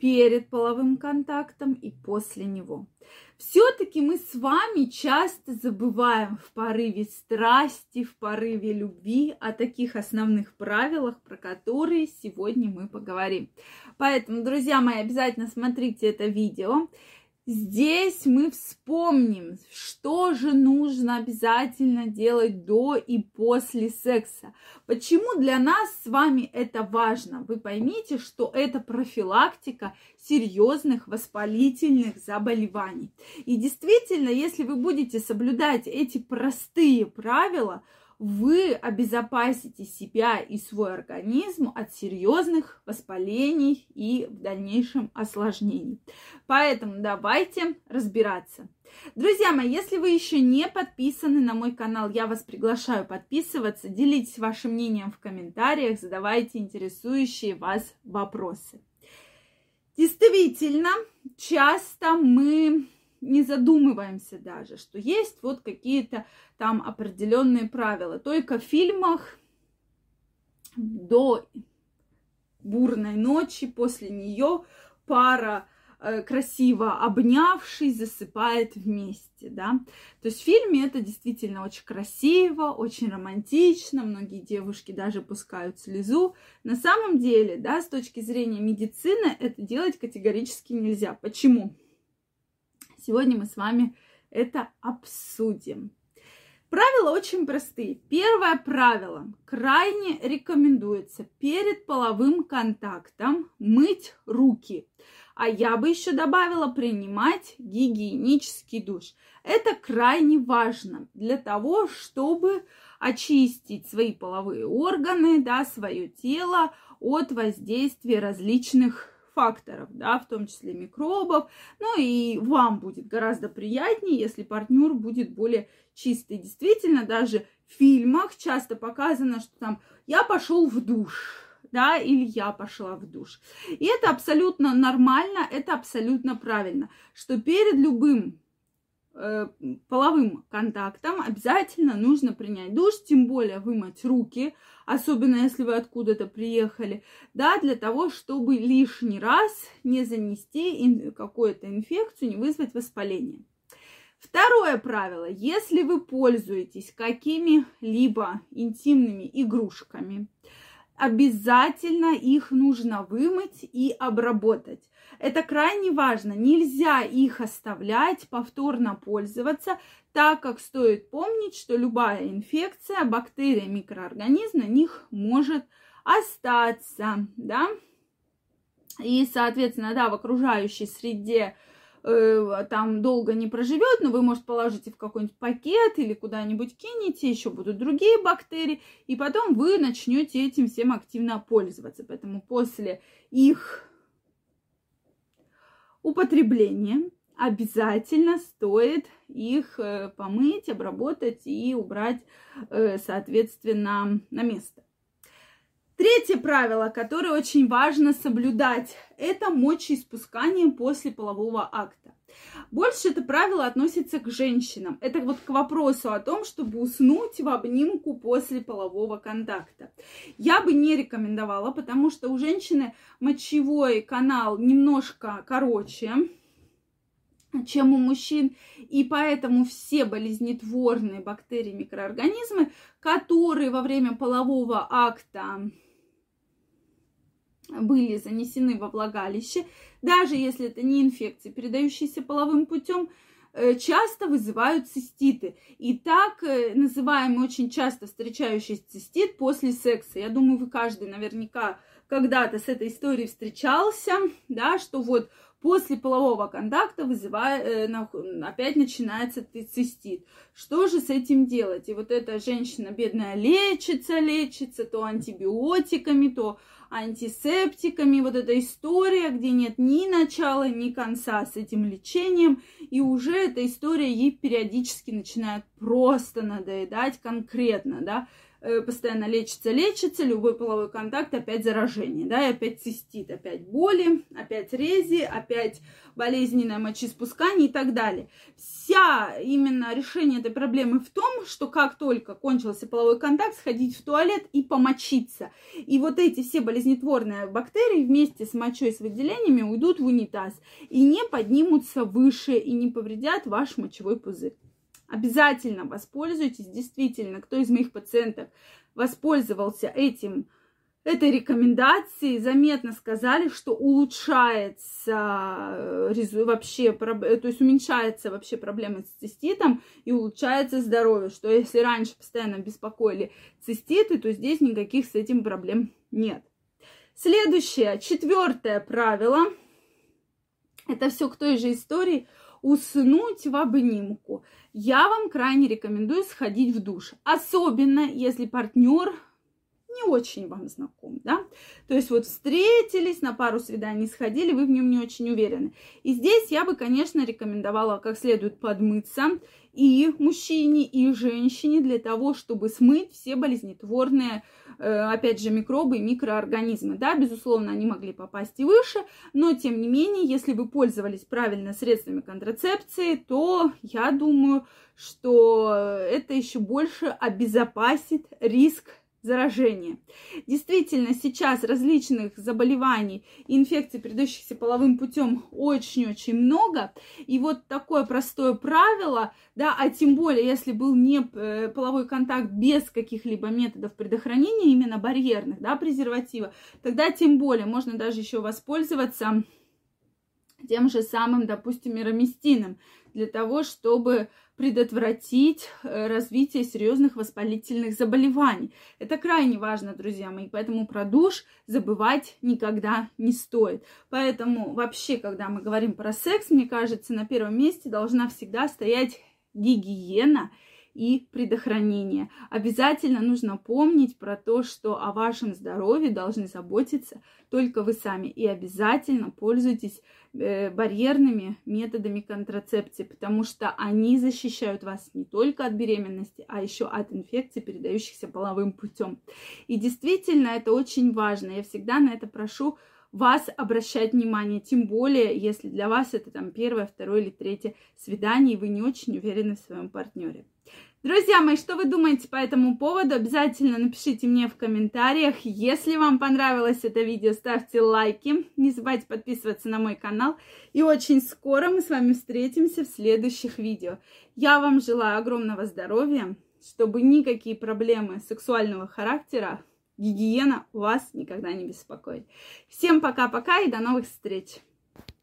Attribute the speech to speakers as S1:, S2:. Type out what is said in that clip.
S1: перед половым контактом и после него. Все-таки мы с вами часто забываем в порыве страсти, в порыве любви о таких основных правилах, про которые сегодня мы поговорим. Поэтому, друзья мои, обязательно смотрите это видео. Здесь мы вспомним, что же нужно обязательно делать до и после секса. Почему для нас с вами это важно? Вы поймите, что это профилактика серьезных воспалительных заболеваний. И действительно, если вы будете соблюдать эти простые правила, вы обезопасите себя и свой организм от серьезных воспалений и в дальнейшем осложнений. Поэтому давайте разбираться. Друзья мои, если вы еще не подписаны на мой канал, я вас приглашаю подписываться, делитесь вашим мнением в комментариях, задавайте интересующие вас вопросы. Действительно, часто мы не задумываемся даже, что есть вот какие-то там определенные правила. Только в фильмах до бурной ночи, после нее пара э, красиво обнявшись, засыпает вместе, да. То есть в фильме это действительно очень красиво, очень романтично, многие девушки даже пускают слезу. На самом деле, да, с точки зрения медицины это делать категорически нельзя. Почему? Сегодня мы с вами это обсудим. Правила очень простые. Первое правило. Крайне рекомендуется перед половым контактом мыть руки. А я бы еще добавила принимать гигиенический душ. Это крайне важно для того, чтобы очистить свои половые органы, да, свое тело от воздействия различных факторов, да, в том числе микробов. Ну и вам будет гораздо приятнее, если партнер будет более чистый. Действительно, даже в фильмах часто показано, что там я пошел в душ, да, или я пошла в душ. И это абсолютно нормально, это абсолютно правильно, что перед любым половым контактом обязательно нужно принять душ, тем более вымыть руки, особенно если вы откуда-то приехали, да, для того, чтобы лишний раз не занести какую-то инфекцию, не вызвать воспаление. Второе правило. Если вы пользуетесь какими-либо интимными игрушками, обязательно их нужно вымыть и обработать. Это крайне важно. Нельзя их оставлять, повторно пользоваться, так как стоит помнить, что любая инфекция, бактерия, микроорганизм на них может остаться, да. И, соответственно, да, в окружающей среде э, там долго не проживет, но вы, может, положите в какой-нибудь пакет или куда-нибудь кинете, еще будут другие бактерии, и потом вы начнете этим всем активно пользоваться. Поэтому после их употребления обязательно стоит их э, помыть, обработать и убрать, э, соответственно, на место. Третье правило, которое очень важно соблюдать, это мочеиспускание после полового акта. Больше это правило относится к женщинам. Это вот к вопросу о том, чтобы уснуть в обнимку после полового контакта. Я бы не рекомендовала, потому что у женщины мочевой канал немножко короче, чем у мужчин, и поэтому все болезнетворные бактерии, микроорганизмы, которые во время полового акта были занесены во влагалище, даже если это не инфекции, передающиеся половым путем, э, часто вызывают циститы. И так э, называемый очень часто встречающийся цистит после секса. Я думаю, вы каждый наверняка когда-то с этой историей встречался, да, что вот после полового контакта вызывает, э, опять начинается цистит. Что же с этим делать? И вот эта женщина бедная лечится, лечится то антибиотиками, то антисептиками. Вот эта история, где нет ни начала, ни конца с этим лечением. И уже эта история ей периодически начинает просто надоедать конкретно, да. Э, постоянно лечится, лечится, любой половой контакт, опять заражение, да, и опять цистит, опять боли, опять рези, опять болезненное мочеиспускание и так далее. Вся именно решение этой проблемы в том, что как только кончился половой контакт, сходить в туалет и помочиться. И вот эти все болезнетворные бактерии вместе с мочой, с выделениями уйдут в унитаз и не поднимутся выше и не повредят ваш мочевой пузырь. Обязательно воспользуйтесь. Действительно, кто из моих пациентов воспользовался этим, этой рекомендацией, заметно сказали, что улучшается э, вообще, то есть уменьшается вообще проблемы с циститом и улучшается здоровье, что если раньше постоянно беспокоили циститы, то здесь никаких с этим проблем нет. Следующее, четвертое правило, это все к той же истории – уснуть в обнимку. Я вам крайне рекомендую сходить в душ. Особенно, если партнер не очень вам знаком, да? То есть вот встретились, на пару свиданий сходили, вы в нем не очень уверены. И здесь я бы, конечно, рекомендовала как следует подмыться и мужчине, и женщине для того, чтобы смыть все болезнетворные, э, опять же, микробы и микроорганизмы. Да, безусловно, они могли попасть и выше, но, тем не менее, если вы пользовались правильно средствами контрацепции, то я думаю, что это еще больше обезопасит риск заражения. Действительно, сейчас различных заболеваний и инфекций, передающихся половым путем, очень-очень много. И вот такое простое правило, да, а тем более, если был не э, половой контакт без каких-либо методов предохранения, именно барьерных, да, презерватива, тогда тем более можно даже еще воспользоваться тем же самым, допустим, мироместином, для того, чтобы предотвратить э, развитие серьезных воспалительных заболеваний. Это крайне важно, друзья мои, поэтому про душ забывать никогда не стоит. Поэтому вообще, когда мы говорим про секс, мне кажется, на первом месте должна всегда стоять гигиена и предохранение. Обязательно нужно помнить про то, что о вашем здоровье должны заботиться только вы сами. И обязательно пользуйтесь э, барьерными методами контрацепции, потому что они защищают вас не только от беременности, а еще от инфекций, передающихся половым путем. И действительно, это очень важно. Я всегда на это прошу вас обращать внимание, тем более, если для вас это там первое, второе или третье свидание, и вы не очень уверены в своем партнере. Друзья мои, что вы думаете по этому поводу? Обязательно напишите мне в комментариях. Если вам понравилось это видео, ставьте лайки. Не забывайте подписываться на мой канал. И очень скоро мы с вами встретимся в следующих видео. Я вам желаю огромного здоровья, чтобы никакие проблемы сексуального характера, гигиена вас никогда не беспокоит. Всем пока-пока и до новых встреч!